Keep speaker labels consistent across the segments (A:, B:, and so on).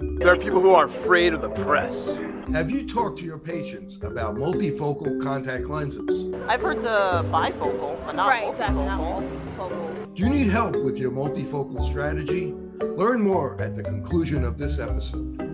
A: There are people who are afraid of the press.
B: Have you talked to your patients about multifocal contact lenses?
C: I've heard the bifocal, but not
D: right,
C: multifocal.
D: exactly, not multifocal.
B: Do you need help with your multifocal strategy? Learn more at the conclusion of this episode.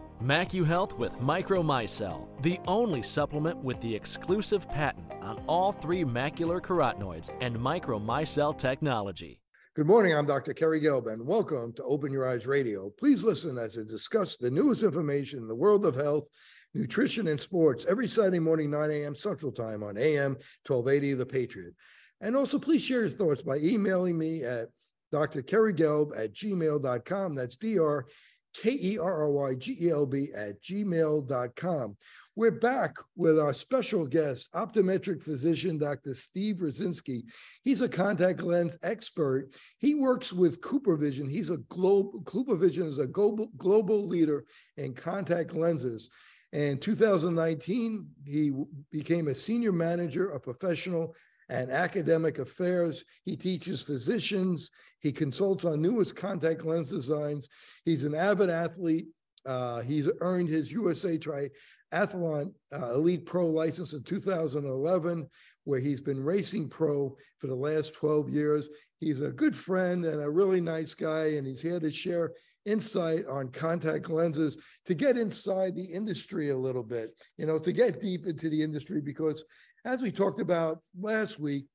E: MacuHealth with Micromicelle, the only supplement with the exclusive patent on all three macular carotenoids and Micromicelle technology.
B: Good morning. I'm Dr. Kerry Gelb, and welcome to Open Your Eyes Radio. Please listen as I discuss the newest information in the world of health, nutrition, and sports every Saturday morning, 9 a.m. Central Time on AM 1280 The Patriot. And also, please share your thoughts by emailing me at drkerrygelb at gmail.com. That's D-R K E R R Y G E L B at gmail.com. We're back with our special guest, optometric physician, Dr. Steve Rosinski. He's a contact lens expert. He works with CooperVision. He's a global, CooperVision is a global, global leader in contact lenses. In 2019, he became a senior manager of professional and academic affairs. He teaches physicians. He consults on newest contact lens designs. He's an avid athlete. Uh, he's earned his USA Triathlon uh, Elite Pro license in 2011, where he's been racing pro for the last 12 years. He's a good friend and a really nice guy, and he's here to share insight on contact lenses to get inside the industry a little bit, you know, to get deep into the industry because as we talked about last week,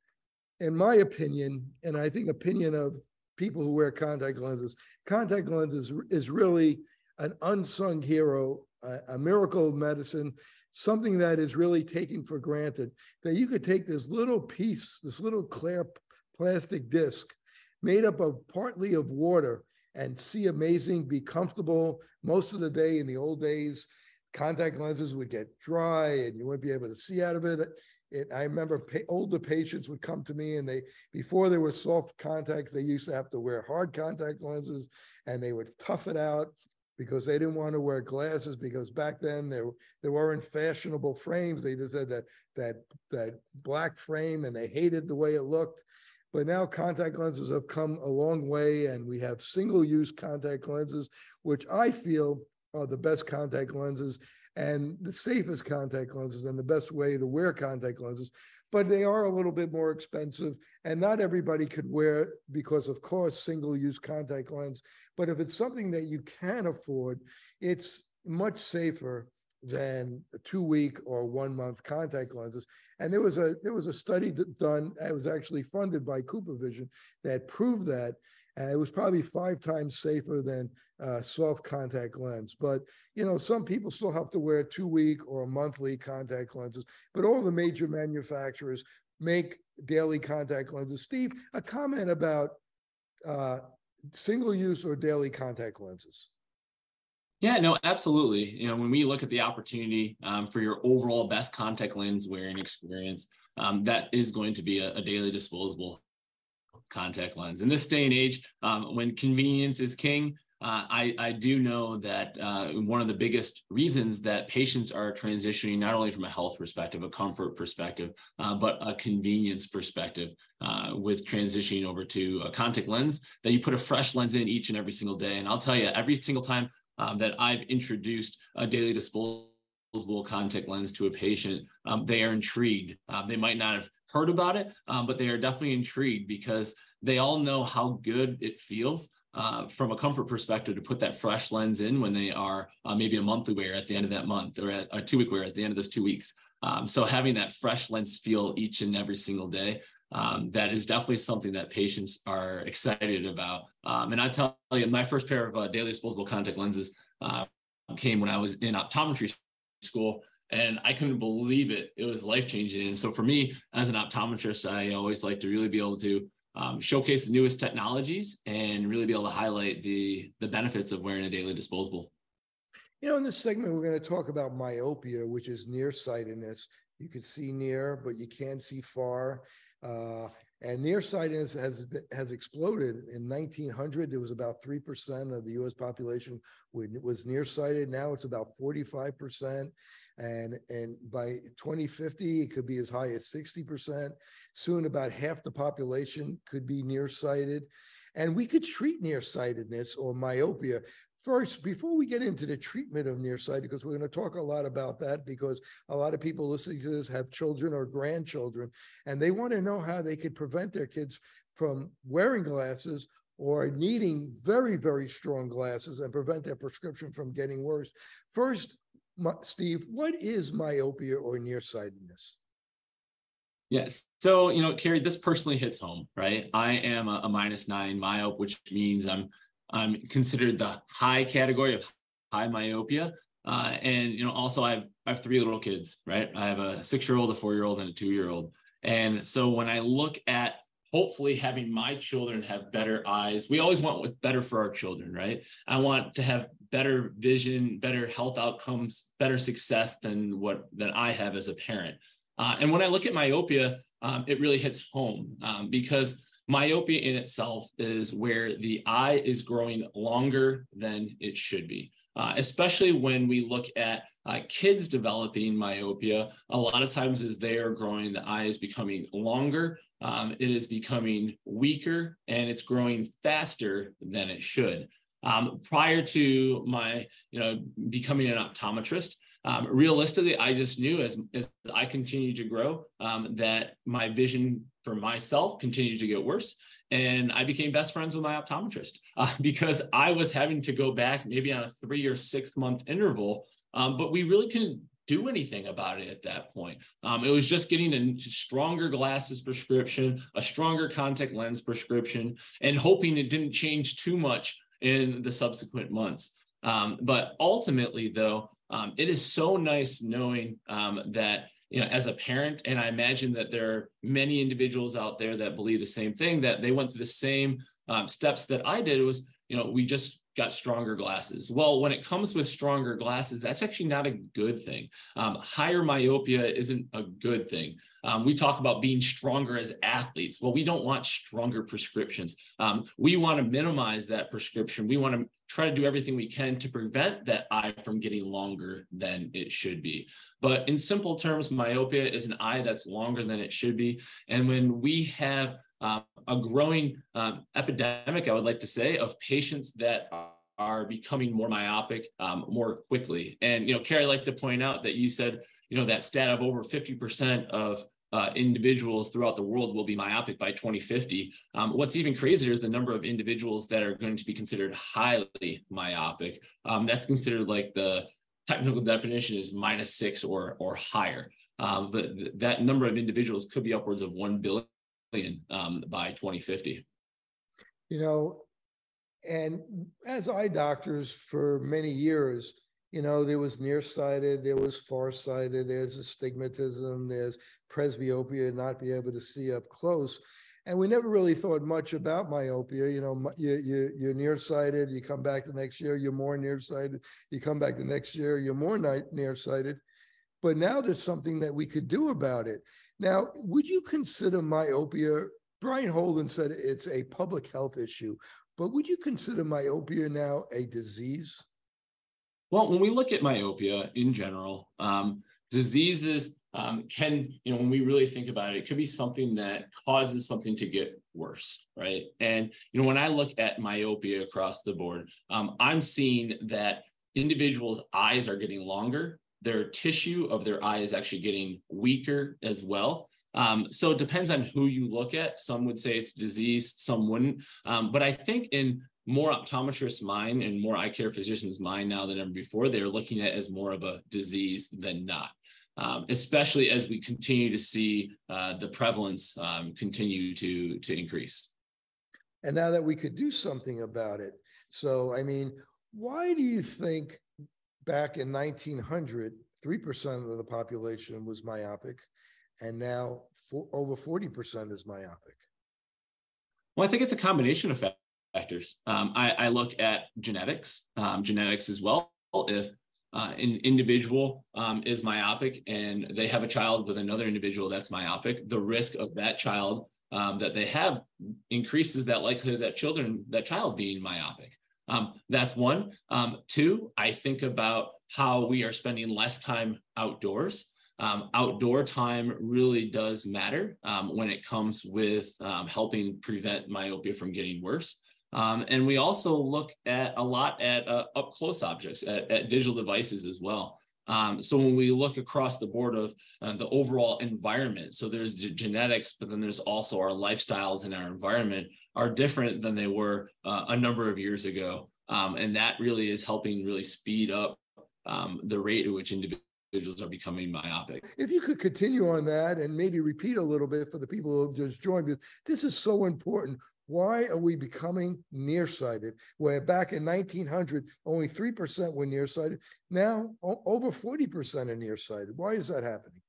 B: in my opinion, and I think opinion of people who wear contact lenses, contact lenses is really an unsung hero, a, a miracle of medicine, something that is really taken for granted. That you could take this little piece, this little clear plastic disc made up of partly of water and see amazing, be comfortable most of the day. In the old days, contact lenses would get dry and you wouldn't be able to see out of it. It, I remember pa- older patients would come to me and they, before there was soft contacts, they used to have to wear hard contact lenses and they would tough it out because they didn't want to wear glasses because back then there, there weren't fashionable frames. They just had that, that, that black frame and they hated the way it looked. But now contact lenses have come a long way and we have single use contact lenses, which I feel are the best contact lenses and the safest contact lenses and the best way to wear contact lenses, but they are a little bit more expensive and not everybody could wear because of course single use contact lens. But if it's something that you can afford, it's much safer than a two week or one month contact lenses. And there was a there was a study done, that was actually funded by CooperVision that proved that and it was probably five times safer than uh, soft contact lens. But you know, some people still have to wear two week or monthly contact lenses. But all the major manufacturers make daily contact lenses. Steve, a comment about uh, single use or daily contact lenses.
F: Yeah, no, absolutely. You know, when we look at the opportunity um, for your overall best contact lens wearing experience, um, that is going to be a, a daily disposable contact lens. In this day and age, um, when convenience is king, uh, I, I, do know that uh, one of the biggest reasons that patients are transitioning, not only from a health perspective, a comfort perspective, uh, but a convenience perspective, uh, with transitioning over to a contact lens, that you put a fresh lens in each and every single day. And I'll tell you, every single time um, that I've introduced a daily disposable contact lens to a patient, um, they are intrigued. Uh, they might not have heard about it, um, but they are definitely intrigued because they all know how good it feels uh, from a comfort perspective to put that fresh lens in when they are uh, maybe a monthly wear at the end of that month or a two week wear at the end of those two weeks. Um, so having that fresh lens feel each and every single day, um, that is definitely something that patients are excited about. Um, and I tell you, my first pair of uh, daily disposable contact lenses uh, came when I was in optometry school and I couldn't believe it. It was life changing. And so for me, as an optometrist, I always like to really be able to um, showcase the newest technologies and really be able to highlight the the benefits of wearing a daily disposable.
B: You know, in this segment, we're going to talk about myopia, which is nearsightedness. You can see near, but you can't see far. Uh, and nearsightedness has has exploded. In 1900, there was about three percent of the U.S. population was nearsighted. Now it's about 45 percent and and by 2050 it could be as high as 60% soon about half the population could be nearsighted. And we could treat nearsightedness or myopia first before we get into the treatment of nearsighted because we're going to talk a lot about that because a lot of people listening to this have children or grandchildren and they want to know how they could prevent their kids from wearing glasses or needing very very strong glasses and prevent their prescription from getting worse. First Steve, what is myopia or nearsightedness?
F: Yes. So, you know, Kerry, this personally hits home, right? I am a, a minus nine myope, which means I'm I'm considered the high category of high myopia. Uh, and you know, also I have I have three little kids, right? I have a six-year-old, a four-year-old, and a two-year-old. And so when I look at hopefully having my children have better eyes, we always want what's better for our children, right? I want to have better vision, better health outcomes, better success than what that I have as a parent. Uh, and when I look at myopia, um, it really hits home um, because myopia in itself is where the eye is growing longer than it should be. Uh, especially when we look at uh, kids developing myopia, a lot of times as they are growing, the eye is becoming longer, um, it is becoming weaker, and it's growing faster than it should. Um, prior to my, you know, becoming an optometrist, um, realistically, I just knew as, as I continued to grow um, that my vision for myself continued to get worse. And I became best friends with my optometrist uh, because I was having to go back maybe on a three or six month interval. Um, but we really couldn't do anything about it at that point. Um, it was just getting a stronger glasses prescription, a stronger contact lens prescription, and hoping it didn't change too much in the subsequent months. Um, but ultimately, though, um, it is so nice knowing um, that you know as a parent and i imagine that there are many individuals out there that believe the same thing that they went through the same um, steps that i did it was you know we just got stronger glasses. Well, when it comes with stronger glasses, that's actually not a good thing. Um, higher myopia isn't a good thing. Um, we talk about being stronger as athletes. Well, we don't want stronger prescriptions. Um, we want to minimize that prescription. We want to try to do everything we can to prevent that eye from getting longer than it should be. But in simple terms, myopia is an eye that's longer than it should be. And when we have um, a growing um, epidemic, I would like to say, of patients that are becoming more myopic um, more quickly. And, you know, Kerry, I'd like to point out that you said, you know, that stat of over 50% of uh, individuals throughout the world will be myopic by 2050. Um, what's even crazier is the number of individuals that are going to be considered highly myopic. Um, that's considered like the technical definition is minus six or or higher. Um, but th- that number of individuals could be upwards of 1 billion um, by 2050.
B: You know, and as eye doctors for many years, you know, there was nearsighted, there was farsighted, there's astigmatism, there's presbyopia, not be able to see up close. And we never really thought much about myopia. You know, you, you, you're nearsighted, you come back the next year, you're more nearsighted, you come back the next year, you're more nearsighted. But now there's something that we could do about it. Now, would you consider myopia? Brien Holden said it's a public health issue, but would you consider myopia now a disease?
F: Well, when we look at myopia in general, um, diseases um, can, you know, when we really think about it, it could be something that causes something to get worse, right? And, you know, when I look at myopia across the board, um, I'm seeing that individuals' eyes are getting longer their tissue of their eye is actually getting weaker as well. Um, so it depends on who you look at. Some would say it's disease, some wouldn't. Um, but I think in more optometrists mind and more eye care physicians mind now than ever before. They're looking at as more of a disease than not. Um, especially as we continue to see uh, the prevalence um, continue to to increase.
B: And now that we could do something about it, so I mean, why do you think back in 1900, three percent of the population was myopic, and now for, over 40 percent is myopic?
F: Well, I think it's a combination of factors. Um, I, I, look at genetics, um, genetics as well. If uh, an individual um, is myopic and they have a child with another individual that's myopic, the risk of that child um, that they have increases that likelihood that children, that child being myopic. Um, that's one. Um, two, I think about how we are spending less time outdoors. Um, outdoor time really does matter um, when it comes with um, helping prevent myopia from getting worse. Um, and we also look at a lot at uh, up close objects, at, at, digital devices as well. Um, so when we look across the board of uh, the overall environment, so there's the genetics, but then there's also our lifestyles and our environment are different than they were uh, a number of years ago. Um, and that really is helping really speed up the rate at which individuals are becoming myopic.
B: If you could continue on that and maybe repeat a little bit for the people who have just joined, because this is so important. Why are we becoming nearsighted? Where back in 1900, only 3% were nearsighted. Now, o- over 40% are nearsighted. Why is that happening?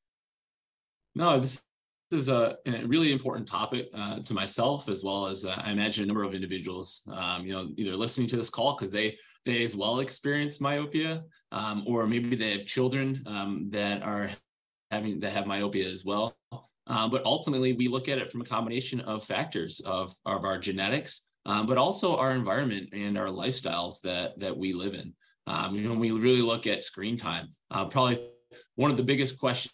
F: No, this is a, a really important topic uh, to myself as well as uh, I imagine a number of individuals, um, you know, either listening to this call because they they as well experience myopia, um, or maybe they have children um, that are having that have myopia as well. Uh, but ultimately, we look at it from a combination of factors of, of our genetics, um, but also our environment and our lifestyles that that we live in. Um, you know, when we really look at screen time, uh, probably one of the biggest questions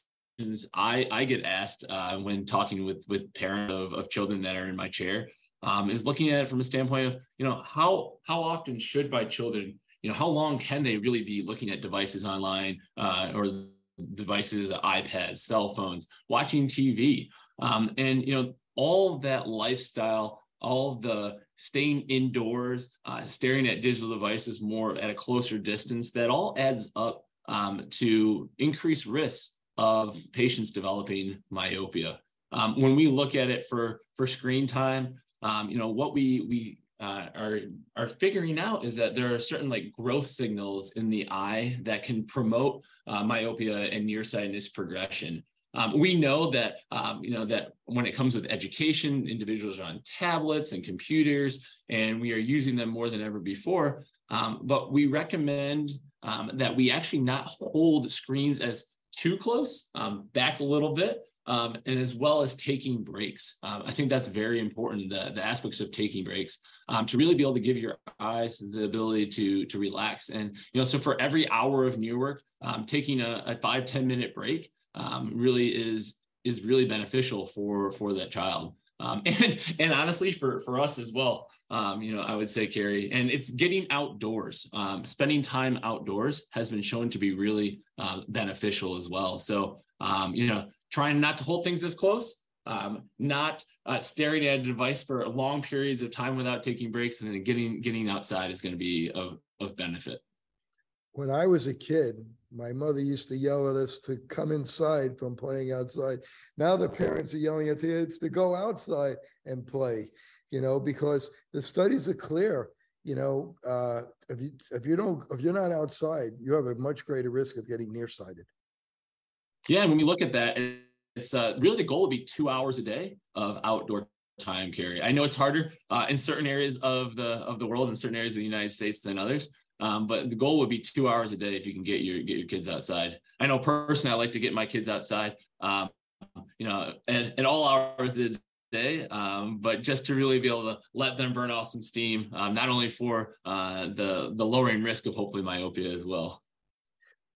F: I, I get asked uh, when talking with with parents of, of children that are in my chair um, is looking at it from a standpoint of you know how how often should my children you know how long can they really be looking at devices online uh, or devices, iPads, cell phones, watching TV. Um, and, you know, all that lifestyle, all the staying indoors, uh, staring at digital devices more at a closer distance, that all adds up um, to increased risk of patients developing myopia. Um, when we look at it for, for screen time, um, you know, what we, we uh, are are figuring out is that there are certain like growth signals in the eye that can promote uh, myopia and nearsightedness progression. Um, we know that um, you know that when it comes with education, individuals are on tablets and computers, and we are using them more than ever before. Um, but we recommend um, that we actually not hold screens as too close, um, back a little bit, um, and as well as taking breaks. Um, I think that's very important. The, the aspects of taking breaks um, to really be able to give your eyes the ability to to relax. And you know, so for every hour of new work, um, taking a, a five ten minute break um, really is is really beneficial for for that child. Um, and and honestly, for for us as well. Um, you know, I would say, Kerry, and it's getting outdoors. Um, spending time outdoors has been shown to be really uh, beneficial as well. So, um, you know, trying not to hold things as close, um, not uh, staring at a device for long periods of time without taking breaks, and then getting getting outside is going to be of of benefit.
B: When I was a kid, my mother used to yell at us to come inside from playing outside. Now the parents are yelling at the kids to go outside and play. You know, because the studies are clear. You know, uh, if you if you don't if you're not outside, you have a much greater risk of getting nearsighted.
F: Yeah, and when we look at that, it's uh, really the goal would be two hours a day of outdoor time Kerry. I know it's harder uh, in certain areas of the of the world, in certain areas of the United States than others. Um, but the goal would be two hours a day if you can get your get your kids outside. I know personally, I like to get my kids outside, um, you know, at, at all hours of the day, um, but just to really be able to let them burn off some steam, um, not only for uh, the the lowering risk of hopefully myopia as well.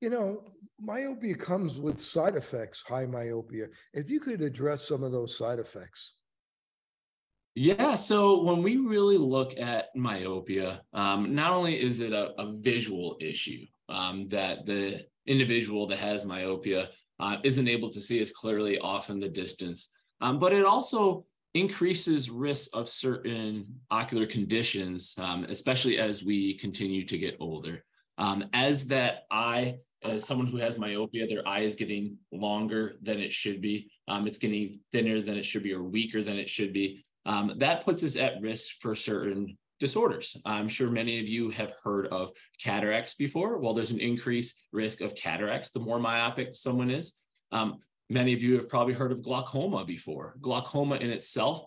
B: You know, myopia comes with side effects, high myopia. If you could address some of those side effects.
F: Yeah, so when we really look at myopia, um, not only is it a, a visual issue um, that the individual that has myopia uh, isn't able to see as clearly off in the distance, um, but it also increases risk of certain ocular conditions, um, especially as we continue to get older. Um, as that eye, as someone who has myopia, their eye is getting longer than it should be. Um, it's getting thinner than it should be or weaker than it should be. Um, that puts us at risk for certain disorders. I'm sure many of you have heard of cataracts before. Well, there's an increased risk of cataracts the more myopic someone is. Um, many of you have probably heard of glaucoma before. Glaucoma in itself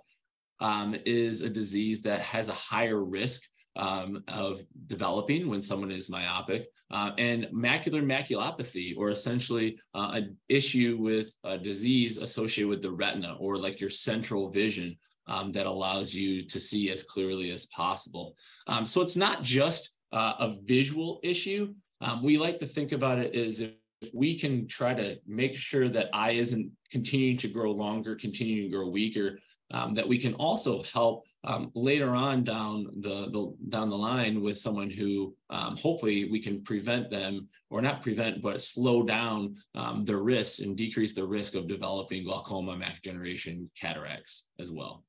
F: um, is a disease that has a higher risk um, of developing when someone is myopic. Uh, and macular maculopathy, or essentially uh, an issue with a disease associated with the retina or like your central vision um, that allows you to see as clearly as possible. Um, so it's not just uh, a visual issue. Um, we like to think about it as if we can try to make sure that eye isn't continuing to grow longer, continuing to grow weaker, um, that we can also help um, later on down the, the, down the line with someone who um, hopefully we can prevent them or not prevent but slow down um, the risk and decrease the risk of developing glaucoma mac generation cataracts as well.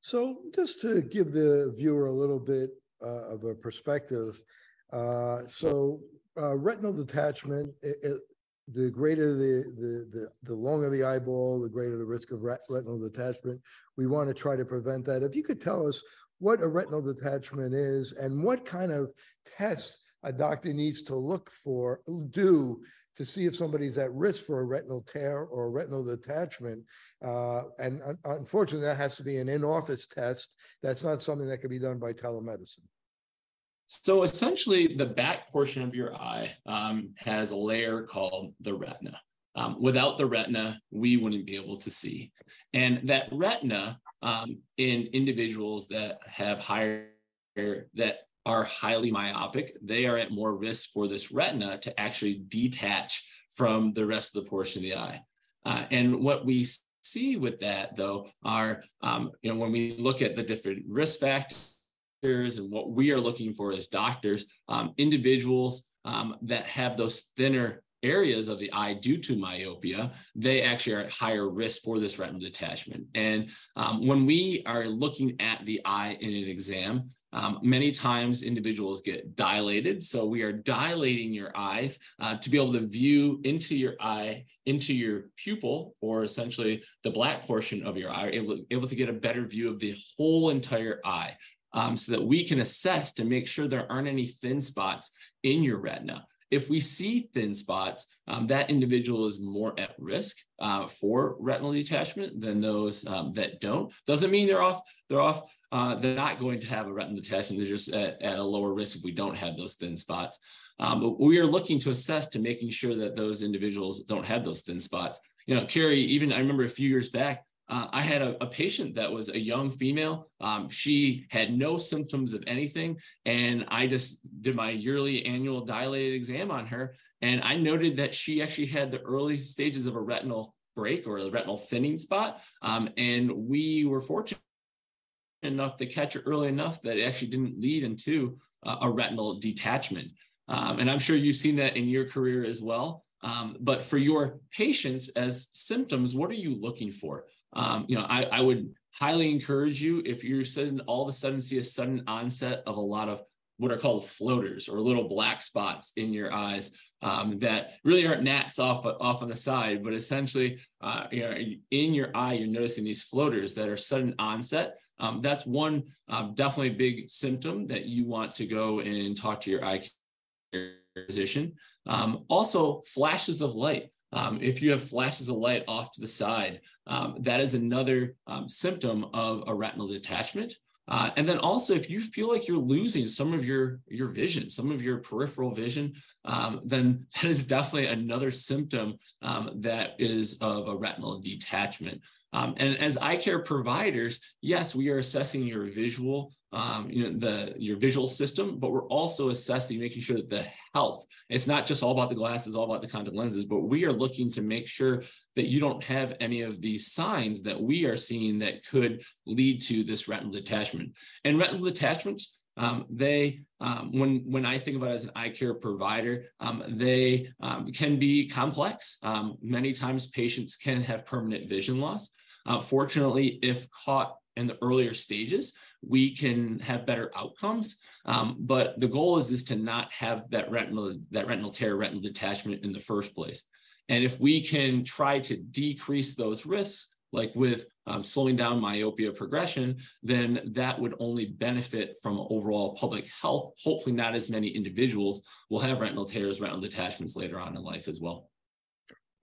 B: So just to give the viewer a little bit uh, of a perspective uh, so uh, retinal detachment, it, it, the greater the, the, the, the longer the eyeball, the greater the risk of retinal detachment. We want to try to prevent that. If you could tell us what a retinal detachment is and what kind of tests a doctor needs to look for, do to see if somebody's at risk for a retinal tear or a retinal detachment. Uh, and un- unfortunately, that has to be an in office test. That's not something that can be done by telemedicine.
F: So essentially, the back portion of your eye um, has a layer called the retina. Um, without the retina, we wouldn't be able to see. And that retina um, in individuals that have higher, that are highly myopic, they are at more risk for this retina to actually detach from the rest of the portion of the eye. Uh, and what we see with that, though, are, um, you know, when we look at the different risk factors, and what we are looking for as doctors, um, individuals um, that have those thinner areas of the eye due to myopia, they actually are at higher risk for this retinal detachment. And um, when we are looking at the eye in an exam, um, many times individuals get dilated. So we are dilating your eyes uh, to be able to view into your eye, into your pupil, or essentially the black portion of your eye, able, able to get a better view of the whole entire eye um, so that we can assess to make sure there aren't any thin spots in your retina. If we see thin spots, um, that individual is more at risk uh, for retinal detachment than those um, that don't. Doesn't mean they're off. They're off. Uh, they're not going to have a retinal detachment. They're just at, at, a lower risk if we don't have those thin spots. Um, but we are looking to assess to making sure that those individuals don't have those thin spots. You know, Kerry, even I remember a few years back, uh, I had a, a, patient that was a young female. Um, she had no symptoms of anything. And I just did my yearly annual dilated exam on her. And I noted that she actually had the early stages of a retinal break or a retinal thinning spot. Um, and we were fortunate enough to catch it early enough that it actually didn't lead into uh, a retinal detachment. Um, and I'm sure you've seen that in your career as well. Um, but for your patients as symptoms, what are you looking for? Um, you know, I, I would highly encourage you if you're sudden all of a sudden see a sudden onset of a lot of what are called floaters or little black spots in your eyes um, that really aren't gnats off off on the side, but essentially, uh, you know, in your eye, you're noticing these floaters that are sudden onset. Um, that's one um, definitely big symptom that you want to go and talk to your eye physician. Um, also, flashes of light. Um, if you have flashes of light off to the side, um, that is another um, symptom of a retinal detachment. Uh, and then also, if you feel like you're losing some of your your vision, some of your peripheral vision, um, then that is definitely another symptom um, that is of a retinal detachment. Um, and as eye care providers, yes, we are assessing your visual, um, you know, the your visual system, but we're also assessing, making sure that the health. It's not just all about the glasses, all about the contact lenses, but we are looking to make sure that you don't have any of these signs that we are seeing that could lead to this retinal detachment. And retinal detachments, um, they um, when when I think about it as an eye care provider, um, they um, can be complex. Um, many times patients can have permanent vision loss. Uh, fortunately, if caught in the earlier stages, we can have better outcomes. Um, but the goal is, is to not have that retinal, that retinal tear, retinal detachment in the first place. And if we can try to decrease those risks, like with um, slowing down myopia progression, then that would only benefit from overall public health. Hopefully, not as many individuals will have retinal tears, retinal detachments later on in life as well.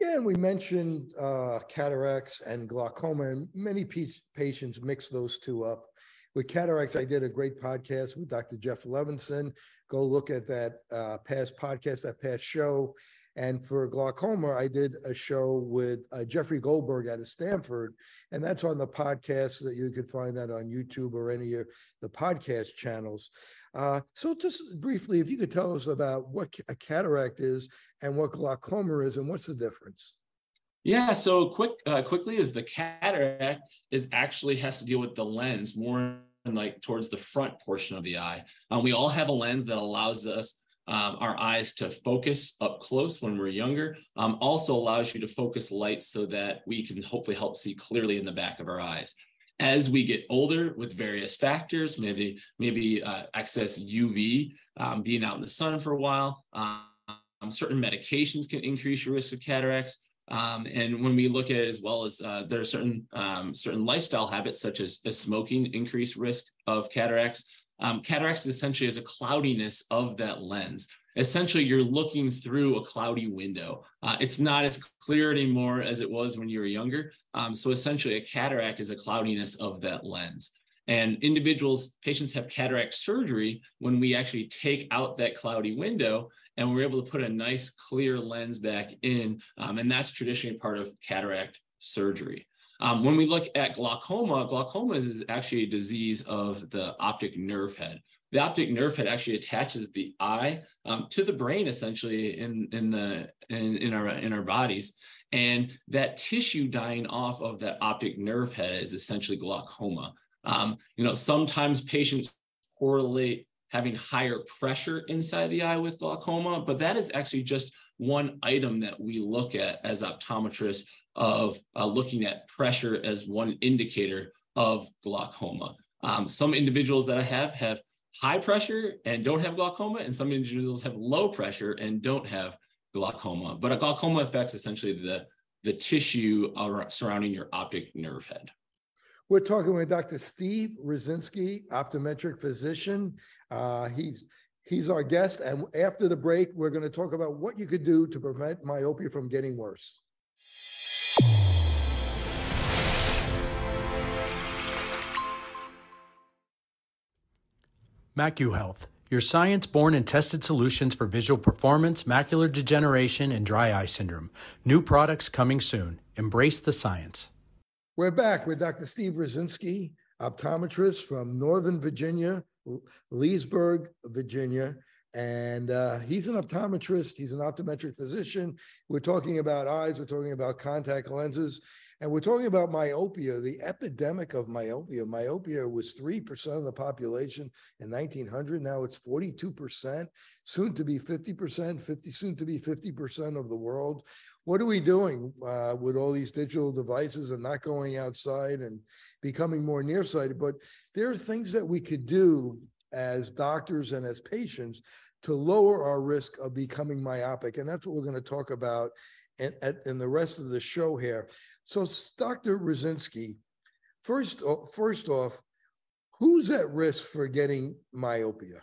B: Yeah, and we mentioned uh, cataracts and glaucoma, and many patients mix those two up. With cataracts, I did a great podcast with Dr. Jeff Levinson. Go look at that uh, past podcast, that past show. And for glaucoma, I did a show with uh, Jeffrey Goldberg out of Stanford, and that's on the podcast that you could find that on YouTube or any of the podcast channels. Uh, so, just briefly, if you could tell us about what a cataract is and what glaucoma is, and what's the difference?
F: Yeah, so quick, uh, quickly, is the cataract is actually has to deal with the lens more like towards the front portion of the eye. Um, we all have a lens that allows us um, our eyes to focus up close when we're younger. Um, also allows you to focus light so that we can hopefully help see clearly in the back of our eyes as we get older with various factors, maybe maybe uh, excess UV, um, being out in the sun for a while. Um, certain medications can increase your risk of cataracts. Um, and when we look at it as well as uh, there are certain um, certain lifestyle habits such as, as smoking increase risk of cataracts. Um, cataracts essentially is a cloudiness of that lens essentially you're looking through a cloudy window. Uh, it's not as clear anymore as it was when you were younger. Um, so essentially a cataract is a cloudiness of that lens. And individuals, patients have cataract surgery when we actually take out that cloudy window and we're able to put a nice clear lens back in. Um, and that's traditionally part of cataract surgery. Um, when we look at glaucoma, glaucoma is actually a disease of the optic nerve head. The optic nerve head actually attaches the eye um, to the brain essentially in in the in, in our in our bodies. And that tissue dying off of that optic nerve head is essentially glaucoma. Um, you know sometimes patients correlate having higher pressure inside the eye with glaucoma but that is actually just one item that we look at as optometrists of uh, looking at pressure as one indicator of glaucoma um, some individuals that i have have high pressure and don't have glaucoma, and some individuals have low pressure and don't have glaucoma. But a glaucoma affects essentially the, the tissue surrounding your optic nerve head.
B: We're talking with Dr. Steve Rosinski, optometric physician. Uh, he's he's our guest, and after the break, we're going to talk about what you could do to prevent myopia from getting worse.
G: MacuHealth, your science born and tested solutions for visual performance, macular degeneration, and dry eye syndrome. New products coming soon. Embrace the science.
B: We're back with Dr. Steve Rosinski, optometrist from Northern Virginia, Leesburg, Virginia. And uh, he's an optometrist, he's an optometric physician. We're talking about eyes, we're talking about contact lenses. And we're talking about myopia, the epidemic of myopia. Myopia was 3% of the population in 1900. Now it's 42%, soon to be 50%, 50, soon to be 50% of the world. What are we doing uh, with all these digital devices and not going outside and becoming more nearsighted? But there are things that we could do as doctors and as patients to lower our risk of becoming myopic. And that's what we're going to talk about and, and the rest of the show here. So, Dr. Rosinski, first, first off, who's at risk for getting myopia?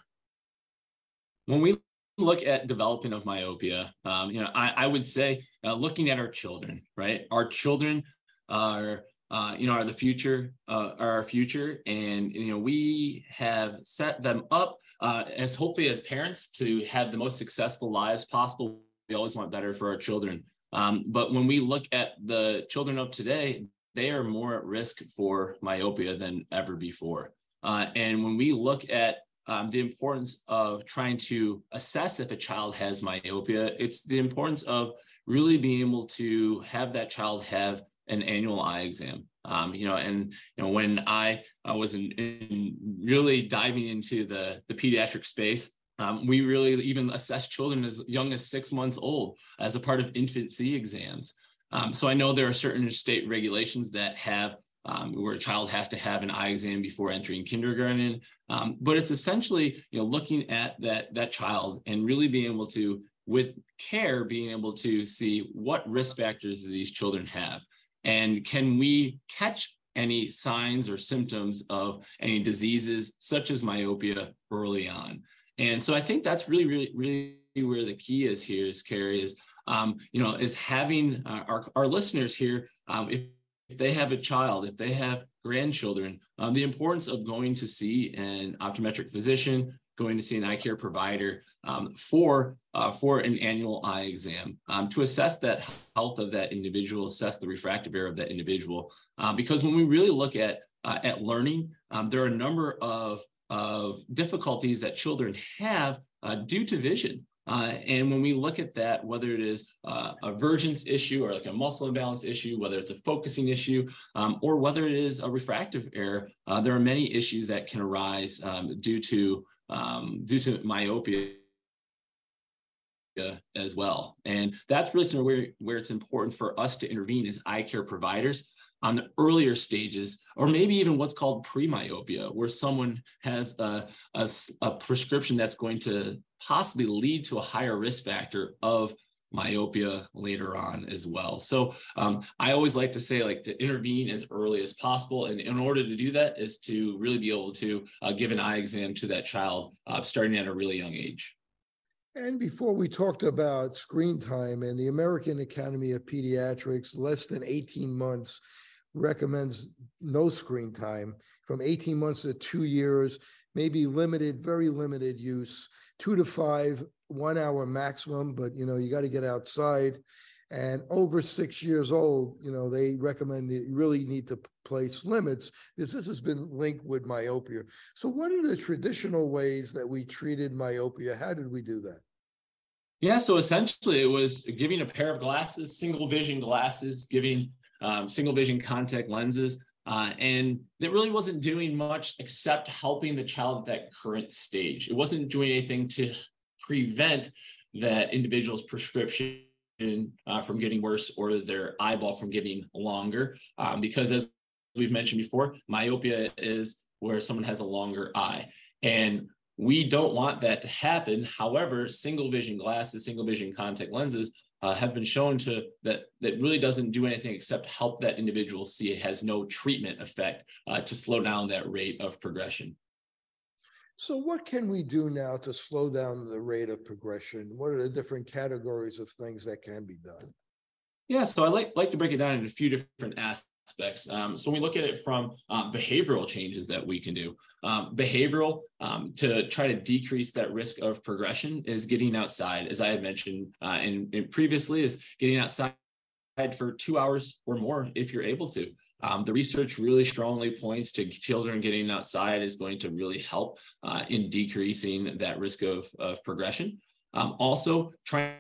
F: When we look at development of myopia, um, you know, I, I would say uh, looking at our children, right? Our children are, uh, you know, are the future, uh, are our future, and you know, we have set them up uh, as hopefully as parents to have the most successful lives possible. We always want better for our children. Um, but when we look at the children of today, they are more at risk for myopia than ever before. Uh, and when we look at um, the importance of trying to assess if a child has myopia, it's the importance of really being able to have that child have an annual eye exam. Um, you know, and you know when I, I was in, in really diving into the the pediatric space, um, we really even assess children as young as six months old as a part of infancy exams. Um, so I know there are certain state regulations that have um, where a child has to have an eye exam before entering kindergarten. Um, but it's essentially, you know, looking at that that child and really being able to, with care, being able to see what risk factors these children have, and can we catch any signs or symptoms of any diseases such as myopia early on. And so I think that's really, really, really where the key is here is Kerry is, um, you know, is having uh, our, our listeners here, um, if, if they have a child, if they have grandchildren, um, the importance of going to see an optometric physician, going to see an eye care provider um, for uh, for an annual eye exam um, to assess that health of that individual, assess the refractive error of that individual. Uh, because when we really look at uh, at learning, um, there are a number of of difficulties that children have uh, due to vision. Uh, and when we look at that, whether it is uh, a vergence issue or like a muscle imbalance issue, whether it's a focusing issue, um, or whether it is a refractive error, uh, there are many issues that can arise um, due to um, due to myopia as well. And that's really where, where it's important for us to intervene as eye care providers on the earlier stages, or maybe even what's called pre-myopia, where someone has a, a, a, prescription that's going to possibly lead to a higher risk factor of myopia later on as well. So um, I always like to say like to intervene as early as possible. And in order to do that is to really be able to uh, give an eye exam to that child uh, starting at a really young age.
B: And before we talked about screen time and the American Academy of Pediatrics, less than 18 months recommends no screen time from 18 months to two years, maybe limited, very limited use, two to five one hour maximum, but you know, you got to get outside. And over six years old, you know, they recommend that you really need to place limits because this has been linked with myopia. So, what are the traditional ways that we treated myopia? How did we do that?
F: Yeah, so essentially it was giving a pair of glasses, single vision glasses, giving um, single vision contact lenses. Uh, and it really wasn't doing much except helping the child at that current stage. It wasn't doing anything to prevent that individual's prescription uh, from getting worse or their eyeball from getting longer. Um, because as we've mentioned before, myopia is where someone has a longer eye. And we don't want that to happen. However, single vision glasses, single vision contact lenses uh, have been shown to that that really doesn't do anything except help that individual see it has no treatment effect uh, to slow down that rate of progression.
B: So, what can we do now to slow down the rate of progression? What are the different categories of things that can be done?
F: Yeah, so I like like to break it down into a few different aspects. Um, so when we look at it from uh, behavioral changes that we can do, um, behavioral um, to try to decrease that risk of progression is getting outside, as I had mentioned uh, and, and previously, is getting outside for two hours or more if you're able to. Um, the research really strongly points to children getting outside is going to really help uh, in decreasing that risk of, of progression. Um, also, trying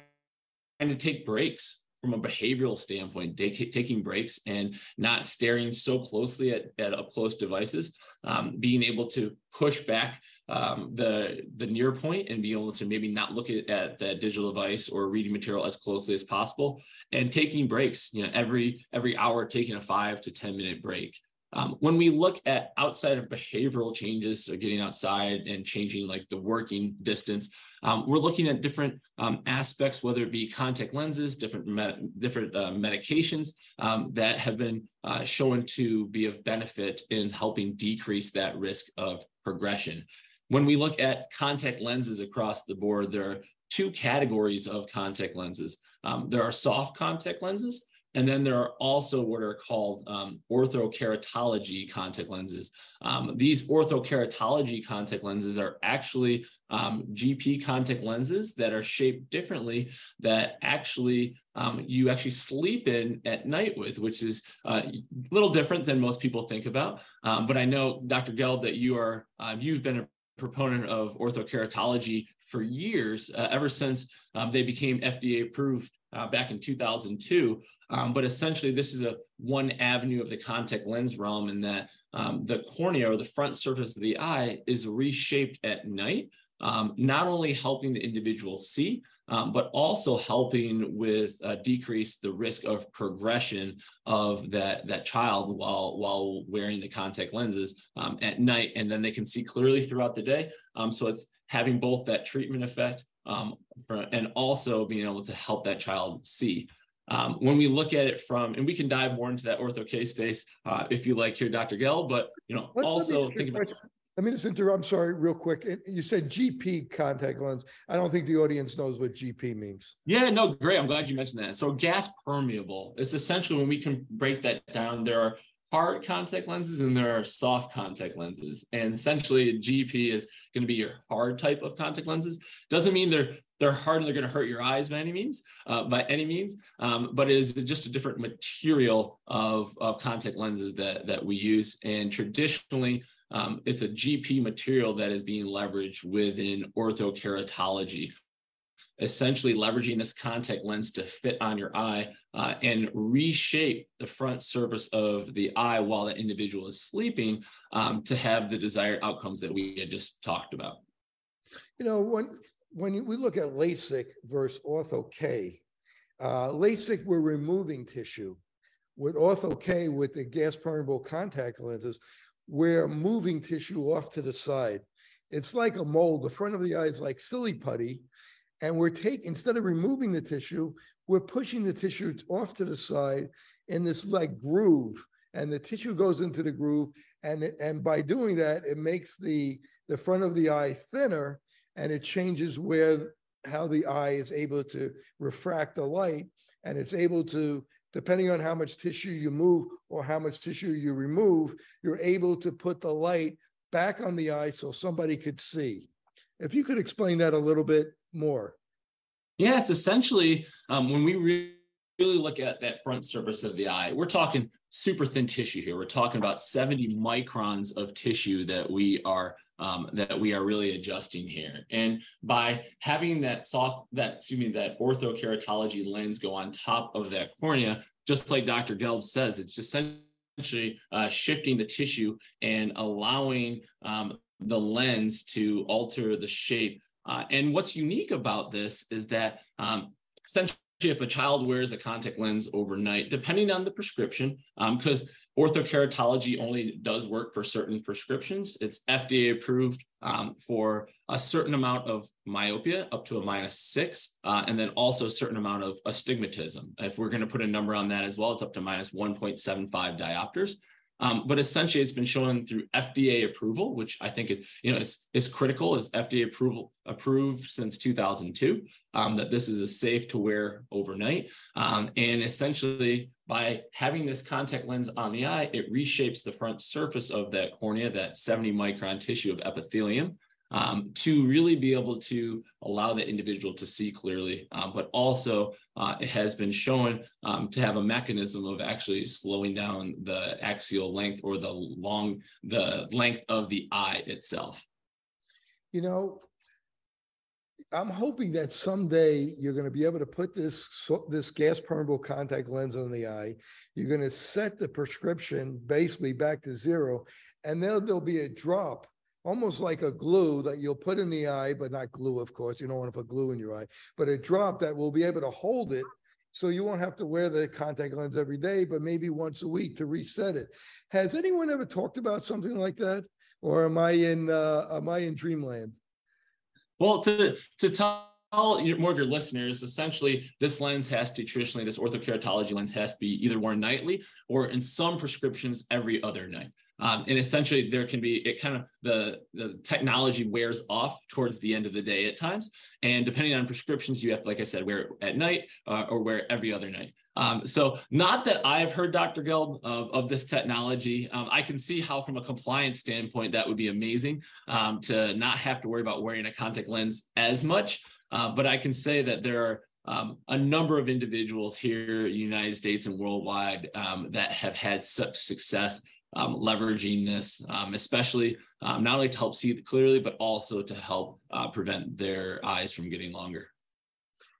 F: to take breaks from a behavioral standpoint, taking breaks and not staring so closely at, at up close devices, um, being able to push back um, the the near point and be able to maybe not look at, at that digital device or reading material as closely as possible and taking breaks you know every every hour taking a five to ten minute break. Um, when we look at outside of behavioral changes so getting outside and changing like the working distance um, we're looking at different um, aspects, whether it be contact lenses, different med- different uh, medications um, that have been uh, shown to be of benefit in helping decrease that risk of progression. When we look at contact lenses across the board, there are two categories of contact lenses. Um, there are soft contact lenses, and then there are also what are called um, orthokeratology contact lenses. Um, these orthokeratology contact lenses are actually um, GP contact lenses that are shaped differently that actually um, you actually sleep in at night with, which is uh, a little different than most people think about. Um, but I know, Dr. Gelb, that you are uh, you've been a proponent of orthokeratology for years, uh, ever since um, they became FDA approved uh, back in 2002. Um, but essentially, this is a one avenue of the contact lens realm in that um, the cornea or the front surface of the eye is reshaped at night, um, not only helping the individual see, um, but also helping with uh, decrease the risk of progression of that that child while while wearing the contact lenses um, at night, and then they can see clearly throughout the day. Um, so it's having both that treatment effect um, and also being able to help that child see. Um, when we look at it from, and we can dive more into that ortho K space uh, if you like here, Dr. Gelb, but you know, let, also let think about.
B: Let me just interrupt. I'm sorry, real quick. You said GP contact lens. I don't think the audience knows what GP means.
F: Yeah, no, great. I'm glad you mentioned that. So gas permeable. It's essentially when we can break that down. There are hard contact lenses and there are soft contact lenses. And essentially, GP is going to be your hard type of contact lenses. Doesn't mean they're they're hard and they're going to hurt your eyes by any means, uh, by any means, um, but it is just a different material of, of contact lenses that, that we use. And traditionally, um, it's a GP material that is being leveraged within orthokeratology, essentially leveraging this contact lens to fit on your eye uh, and reshape the front surface of the eye while that individual is sleeping um, to have the desired outcomes that we had just talked about.
B: You know, when when we look at LASIK versus ortho K, uh, LASIK we're removing tissue. With ortho K, with the gas permeable contact lenses, we're moving tissue off to the side. It's like a mold. The front of the eye is like silly putty, and we're taking instead of removing the tissue, we're pushing the tissue off to the side in this like groove, and the tissue goes into the groove, and and by doing that, it makes the the front of the eye thinner, and it changes where how the eye is able to refract the light, and it's able to depending on how much tissue you move or how much tissue you remove, you're able to put the light back on the eye so somebody could see. If you could explain that a little bit more.
F: Yes, essentially, um, when we really look at that front surface of the eye, we're talking super thin tissue here. We're talking about 70 microns of tissue that we are um, that we are really adjusting here. And by having that soft, that excuse me, that orthokeratology lens go on top of that cornea, just like Dr. Gelb says, it's essentially uh, shifting the tissue and allowing um, the lens to alter the shape uh, and what's unique about this is that um, essentially if a child wears a contact lens overnight, depending on the prescription, because um, orthokeratology only does work for certain prescriptions. It's FDA approved um, for a certain amount of myopia up to a minus six, uh, and then also a certain amount of astigmatism. If we're going to put a number on that as well, it's up to minus 1.75 diopters. Um, but essentially, it's been shown through FDA approval, which I think is you know is, is critical. Is FDA approval approved since 2002 um, that this is a safe to wear overnight, um, and essentially by having this contact lens on the eye, it reshapes the front surface of that cornea, that 70 micron tissue of epithelium, um, to really be able to allow the individual to see clearly, um, but also uh, it has been shown um, to have a mechanism of actually slowing down the axial length or the long, the length of the eye itself.
B: You know, I'm hoping that someday you're going to be able to put this this gas permeable contact lens on the eye. You're going to set the prescription basically back to zero, and then there'll be a drop almost like a glue that you'll put in the eye, but not glue, of course. You don't want to put glue in your eye, but a drop that will be able to hold it so you won't have to wear the contact lens every day, but maybe once a week to reset it. Has anyone ever talked about something like that? Or am I in uh, am I in dreamland?
F: Well, to to tell more of your listeners, essentially, this lens has to traditionally, this orthokeratology lens has to be either worn nightly or in some prescriptions every other night. Um, and essentially, there can be it kind of the the technology wears off towards the end of the day at times, and depending on prescriptions, you have, like I said, wear at night uh, or wear every other night. Um, so, not that I've heard Dr. Gelb of, of this technology. Um, I can see how, from a compliance standpoint, that would be amazing um, to not have to worry about wearing a contact lens as much. Uh, but I can say that there are um, a number of individuals here, in the United States and worldwide, um, that have had such success um, leveraging this, um, especially um, not only to help see clearly, but also to help uh, prevent their eyes from getting longer.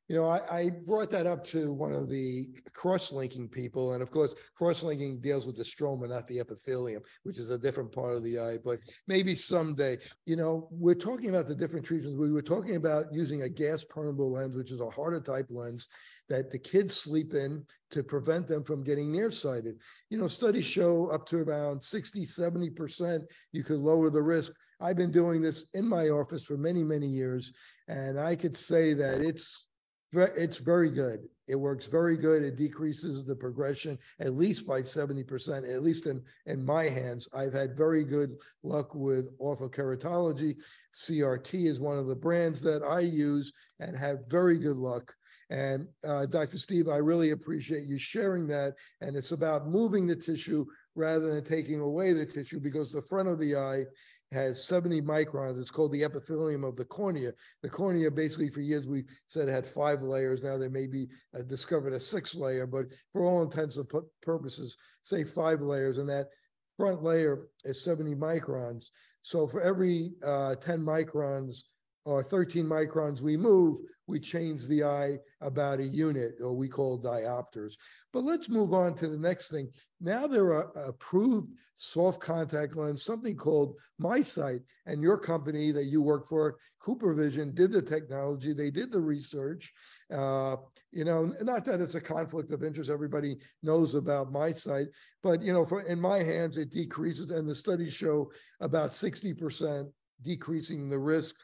B: You know, I, I brought that up to one of the cross-linking people, and of course, cross-linking deals with the stroma, not the epithelium, which is a different part of the eye. But maybe someday, you know, we're talking about the different treatments. We were talking about using a gas permeable lens, which is a harder type lens that the kids sleep in to prevent them from getting nearsighted. You know, studies show up to around 60, 70% you could lower the risk. I've been doing this in my office for many, many years, and I could say that it's it's very good. It works very good. It decreases the progression at least by 70%, at least in, in my hands. I've had very good luck with orthokeratology. CRT is one of the brands that I use and have very good luck. And uh, Dr. Steve, I really appreciate you sharing that. And it's about moving the tissue rather than taking away the tissue because the front of the eye has 70 microns. It's called the epithelium of the cornea. The cornea, basically, for years we said had five layers. Now they may be uh, discovered a six layer, but for all intents and purposes, say five layers, and that front layer is 70 microns. So for every uh, 10 microns or 13 microns we move, we change the eye about a unit, or we call diopters. But let's move on to the next thing. Now there are approved soft contact lens, something called MiSight, and your company that you work for, CooperVision, did the technology, they did the research. Uh, you know, not that it's a conflict of interest. Everybody knows about MiSight, but you know, for in my hands, it decreases, and the studies show about 60% decreasing the risk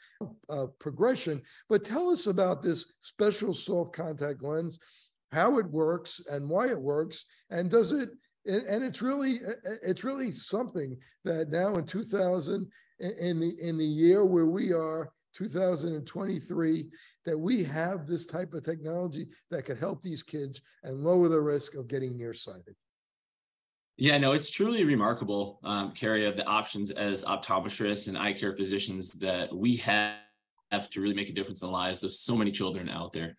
B: of progression. But tell us about this special soft contact lens, how it works and why it works, and does it and it's really uh, uh, it's really something that now in 2000 in the in the year where we are 2023 that we have this type of technology that could help these kids and lower the risk of getting nearsighted
F: yeah, no, it's truly remarkable, um, Kerry, of the options as optometrists and eye care physicians that we have to really make a difference in the lives of so many children out there.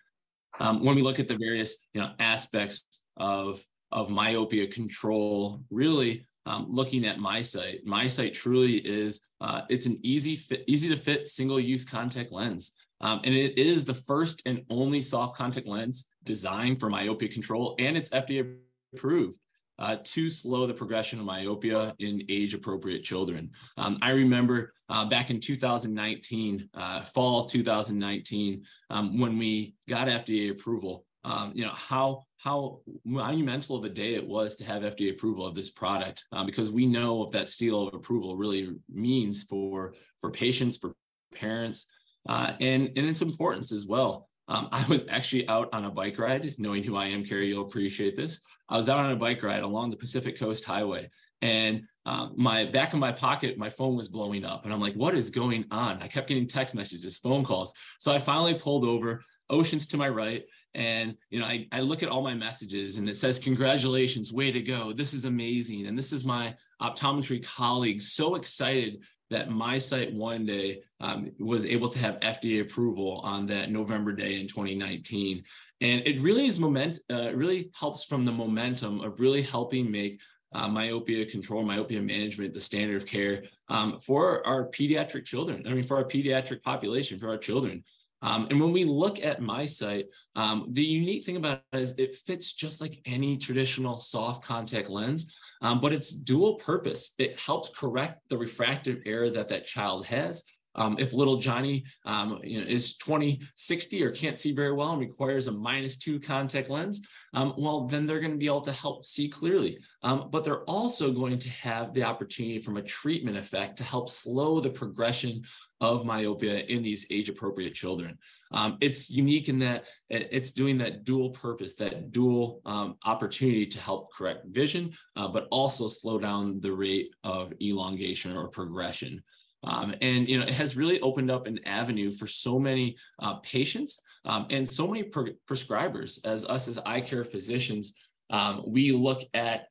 F: Um, when we look at the various you know aspects of of myopia control, really um, looking at MiSight, my site truly is uh, it's an easy fit, easy to fit single use contact lens. Um, and it is the first and only soft contact lens designed for myopia control, and it's FDA approved uh, to slow the progression of myopia in age appropriate children. Um, I remember uh, back in 2019, uh, fall 2019, um, when we got FDA approval, um, you know, how, how monumental of a day it was to have FDA approval of this product um, because we know what that seal of approval really means for, for patients, for parents, uh, and, and its importance as well. Um, I was actually out on a bike ride, knowing who I am, Kerry, you'll appreciate this. I was out on a bike ride along the Pacific Coast Highway, and um, my back of my pocket, my phone was blowing up, and I'm like, "What is going on?" I kept getting text messages, phone calls. So I finally pulled over, oceans to my right, and you know, I, I look at all my messages, and it says, "Congratulations, way to go! This is amazing!" And this is my optometry colleague, so excited that MiSight one day um, was able to have FDA approval on that November day in 2019. And it really is moment, uh, really helps from the momentum of really helping make uh, myopia control, myopia management, the standard of care um, for our pediatric children. I mean, for our pediatric population, for our children. Um, and when we look at MiSight, um, the unique thing about it is it fits just like any traditional soft contact lens, um, but it's dual purpose. It helps correct the refractive error that that child has, um, if little Johnny um, you know, is 2060 or can't see very well and requires a minus two contact lens, um, well, then they're going to be able to help see clearly. Um, but they're also going to have the opportunity from a treatment effect to help slow the progression of myopia in these age appropriate children. Um, it's unique in that it's doing that dual purpose, that dual um, opportunity to help correct vision, uh, but also slow down the rate of elongation or progression. Um, and you know, it has really opened up an avenue for so many uh, patients um, and so many pre- prescribers. As us as eye care physicians, um, we look at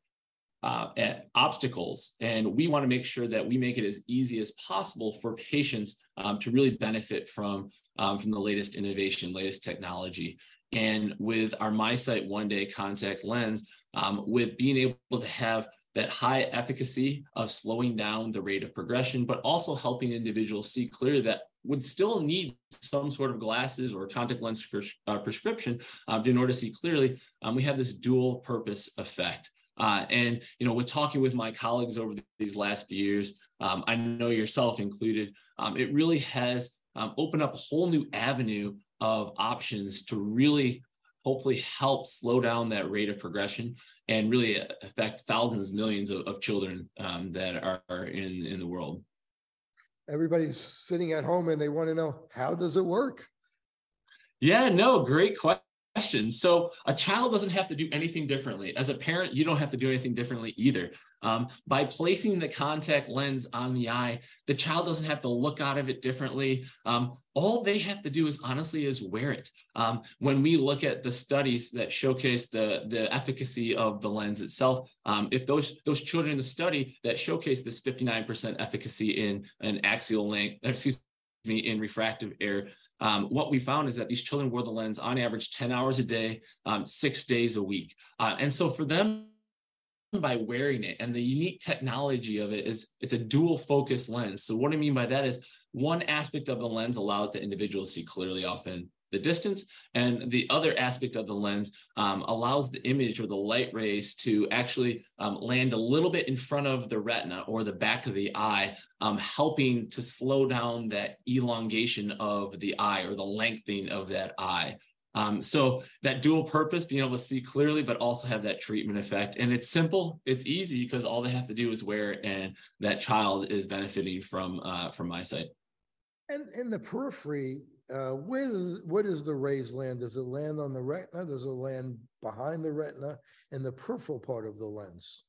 F: uh, at obstacles, and we want to make sure that we make it as easy as possible for patients um, to really benefit from um, from the latest innovation, latest technology. And with our MiSight one day contact lens, um, with being able to have that high efficacy of slowing down the rate of progression, but also helping individuals see clearly that would still need some sort of glasses or contact lens pres- uh, prescription uh, in order to see clearly. Um, we have this dual purpose effect. Uh, and you know, with talking with my colleagues over these last few years, um, I know yourself included, um, it really has um, opened up a whole new avenue of options to really hopefully help slow down that rate of progression and really affect thousands, millions of, of children um, that are, are in, in the world.
B: Everybody's sitting at home and they want to know how does it work?
F: Yeah, no, great question So a child doesn't have to do anything differently. As a parent, you don't have to do anything differently either. Um, by placing the contact lens on the eye, the child doesn't have to look out of it differently. Um, all they have to do is honestly is wear it. Um, when we look at the studies that showcase the, the efficacy of the lens itself, um, if those, those children in the study that showcase this 59% efficacy in an axial length, excuse me, in refractive error, um, what we found is that these children wore the lens on average 10 hours a day, um, six days a week. Uh, and so for them, by wearing it and the unique technology of it is it's a dual focus lens. So what I mean by that is one aspect of the lens allows the individual to see clearly often the distance. And the other aspect of the lens um, allows the image or the light rays to actually um, land a little bit in front of the retina or the back of the eye, um, helping to slow down that elongation of the eye or the lengthening of that eye. Um, so that dual purpose, being able to see clearly, but also have that treatment effect. And it's simple, it's easy because all they have to do is wear it and that child is benefiting from uh, from MiSight.
B: And in the periphery, uh, where what is the rays land? Does it land on the retina? Does it land behind the retina in the peripheral part of the lens?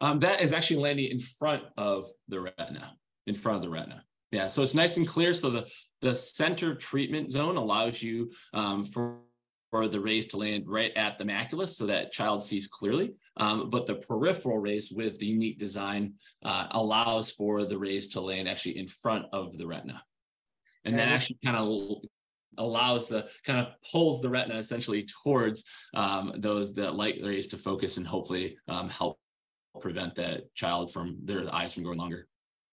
F: Um, that is actually landing in front of the retina, in front of the retina. Yeah, so it's nice and clear. So the the center treatment zone allows you um, for for the rays to land right at the macula so that child sees clearly. Um, but the peripheral rays with the unique design uh, allows for the rays to land actually in front of the retina and, that actually kind of allows the kind of pulls the retina essentially towards um, those the light rays to focus and hopefully um, help prevent that child from their eyes from growing longer.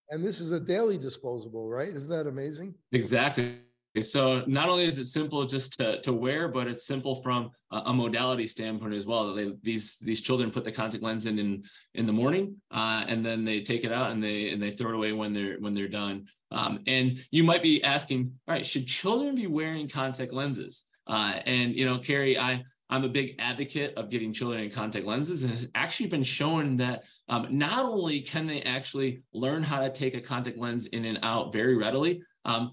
B: And this is a daily disposable, right? Isn't that amazing?
F: Exactly. So not only is it simple just to, to wear, but it's simple from a, a modality standpoint as well. They, these these children put the contact lens in in, in the morning, uh, and then they take it out and they and they throw it away when they're when they're done. Um, and you might be asking, all right, should children be wearing contact lenses? Uh, and you know, Kerry, I I'm a big advocate of getting children in contact lenses, and it's actually been shown that um, not only can they actually learn how to take a contact lens in and out very readily, um,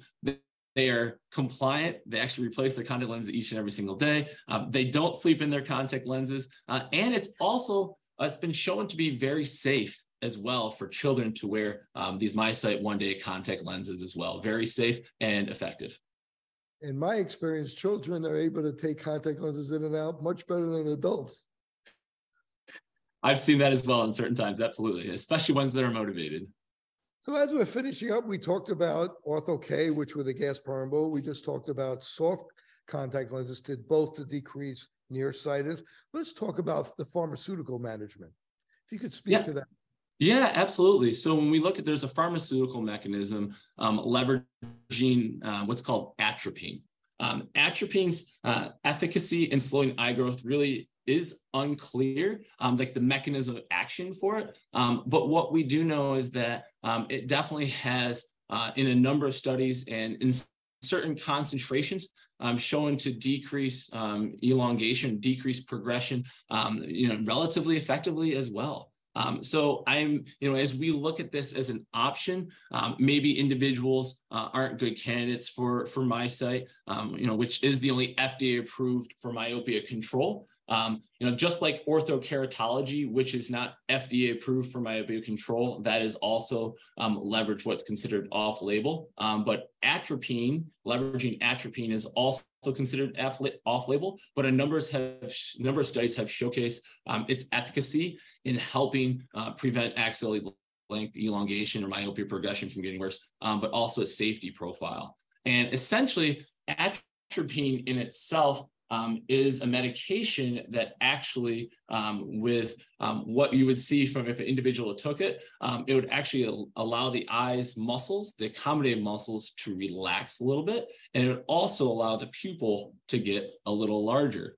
F: they, are compliant. They actually replace their contact lenses each and every single day. Um, they don't sleep in their contact lenses, uh, and it's also uh, it's been shown to be very safe as well for children to wear um, these MiSight one day contact lenses as well. Very safe and effective.
B: In my experience, children are able to take contact lenses in and out much better than adults.
F: I've seen that as well in certain times, absolutely, especially ones that are motivated.
B: So as we're finishing up, we talked about Ortho-K, which were the gas permeable. We just talked about soft contact lenses did both to decrease nearsightedness. Let's talk about the pharmaceutical management. If you could speak yeah. to that.
F: Yeah, absolutely. So when we look at there's a pharmaceutical mechanism um, leveraging uh, what's called atropine. Um, atropine's uh, efficacy in slowing eye growth really is unclear, um, like the mechanism of action for it. Um, but what we do know is that um, it definitely has, uh, in a number of studies and in certain concentrations, um, shown to decrease um, elongation, decrease progression, um, you know, relatively effectively as well. Um, so I'm, you know, as we look at this as an option, um, maybe individuals uh, aren't good candidates for for MiSight, um, you know, which is the only FDA approved for myopia control. Um, you know, just like orthokeratology, which is not FDA approved for myopia control, that is also um, leverage what's considered off-label. Um, but atropine, leveraging atropine, is also considered off-label. But a numbers have number of studies have showcased um, its efficacy in helping uh, prevent axial length elongation or myopia progression from getting worse, um, but also a safety profile. And essentially, atropine in itself um, is a medication that actually, um, with um, what you would see from if an individual took it, um, it would actually allow the eyes muscles, the accommodative muscles to relax a little bit. And it would also allow the pupil to get a little larger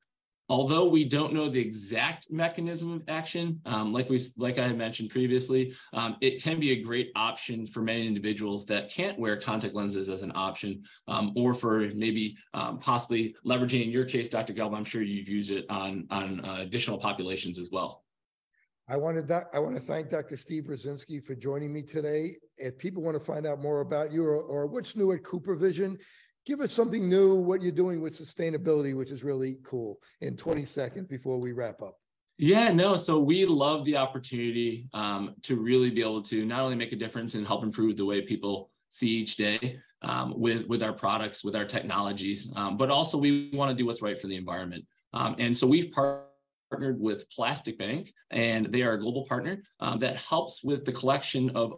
F: although we don't know the exact mechanism of action, um, like we like I had mentioned previously, um, it can be a great option for many individuals that can't wear contact lenses as an option, um, or for maybe um, possibly leveraging in your case, Dr. Gelb, I'm sure you've used it on on uh, additional populations as well.
B: I wanted that. I want to thank Dr. Steve Rosinski for joining me today. If people want to find out more about you or, or what's new at CooperVision, give us something new, what you're doing with sustainability, which is really cool in 20 seconds before we wrap up.
F: Yeah, no. So we love the opportunity um, to really be able to not only make a difference and help improve the way people see each day um, with with our products, with our technologies, um, but also we want to do what's right for the environment. Um, and so we've partnered with Plastic Bank, and they are a global partner um, that helps with the collection of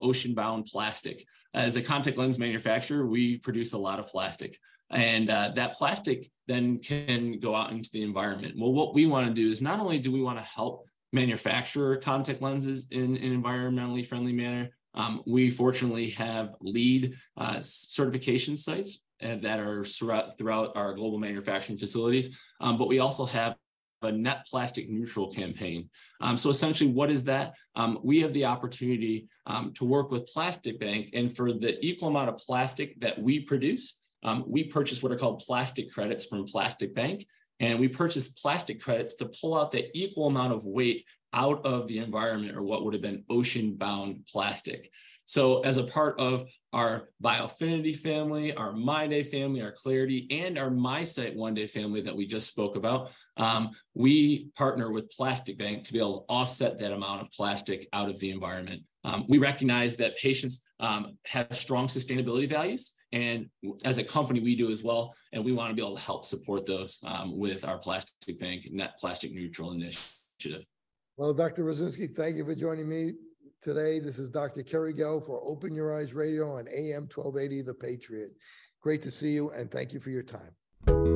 F: ocean-bound plastic as a contact lens manufacturer, we produce a lot of plastic. And uh, that plastic then can go out into the environment. Well, what we want to do is not only do we want to help manufacture contact lenses in an environmentally friendly manner, um, we fortunately have LEED uh, certification sites uh, that are throughout our global manufacturing facilities. Um, but we also have a net plastic neutral campaign. Um, so essentially, what is that? Um, we have the opportunity um, to work with Plastic Bank, and for the equal amount of plastic that we produce, um, we purchase what are called plastic credits from Plastic Bank, and we purchase plastic credits to pull out the equal amount of weight out of the environment or what would have been ocean-bound plastic. So as a part of our Biofinity family, our MyDay family, our Clariti, and our MiSight One Day family that we just spoke about, um, we partner with Plastic Bank to be able to offset that amount of plastic out of the environment. Um, we recognize that patients um, have strong sustainability values, and as a company, we do as well. And we want to be able to help support those um, with our Plastic Bank Net Plastic Neutral initiative.
B: Well, Dr. Rosinski, thank you for joining me today. This is Dr. Kerry Gelb for Open Your Eyes Radio on AM 1280 The Patriot. Great to see you, and thank you for your time.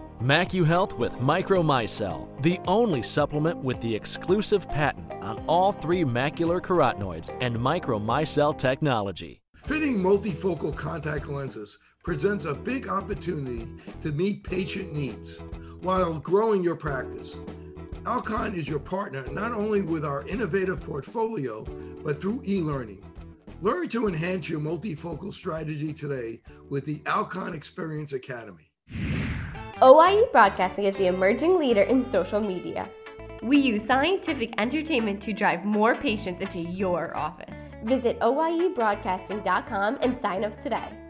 E: MacuHealth with Micromicelle, the only supplement with the exclusive patent on all three macular carotenoids and Micromicelle technology.
B: Fitting multifocal contact lenses presents a big opportunity to meet patient needs while growing your practice. Alcon is your partner not only with our innovative portfolio, but through e learning. Learn to enhance your multifocal strategy today with the Alcon Experience Academy.
H: OIE Broadcasting is the emerging leader in social media.
I: We use scientific entertainment to drive more patients into your office.
H: Visit OIEBroadcasting.com and sign up today.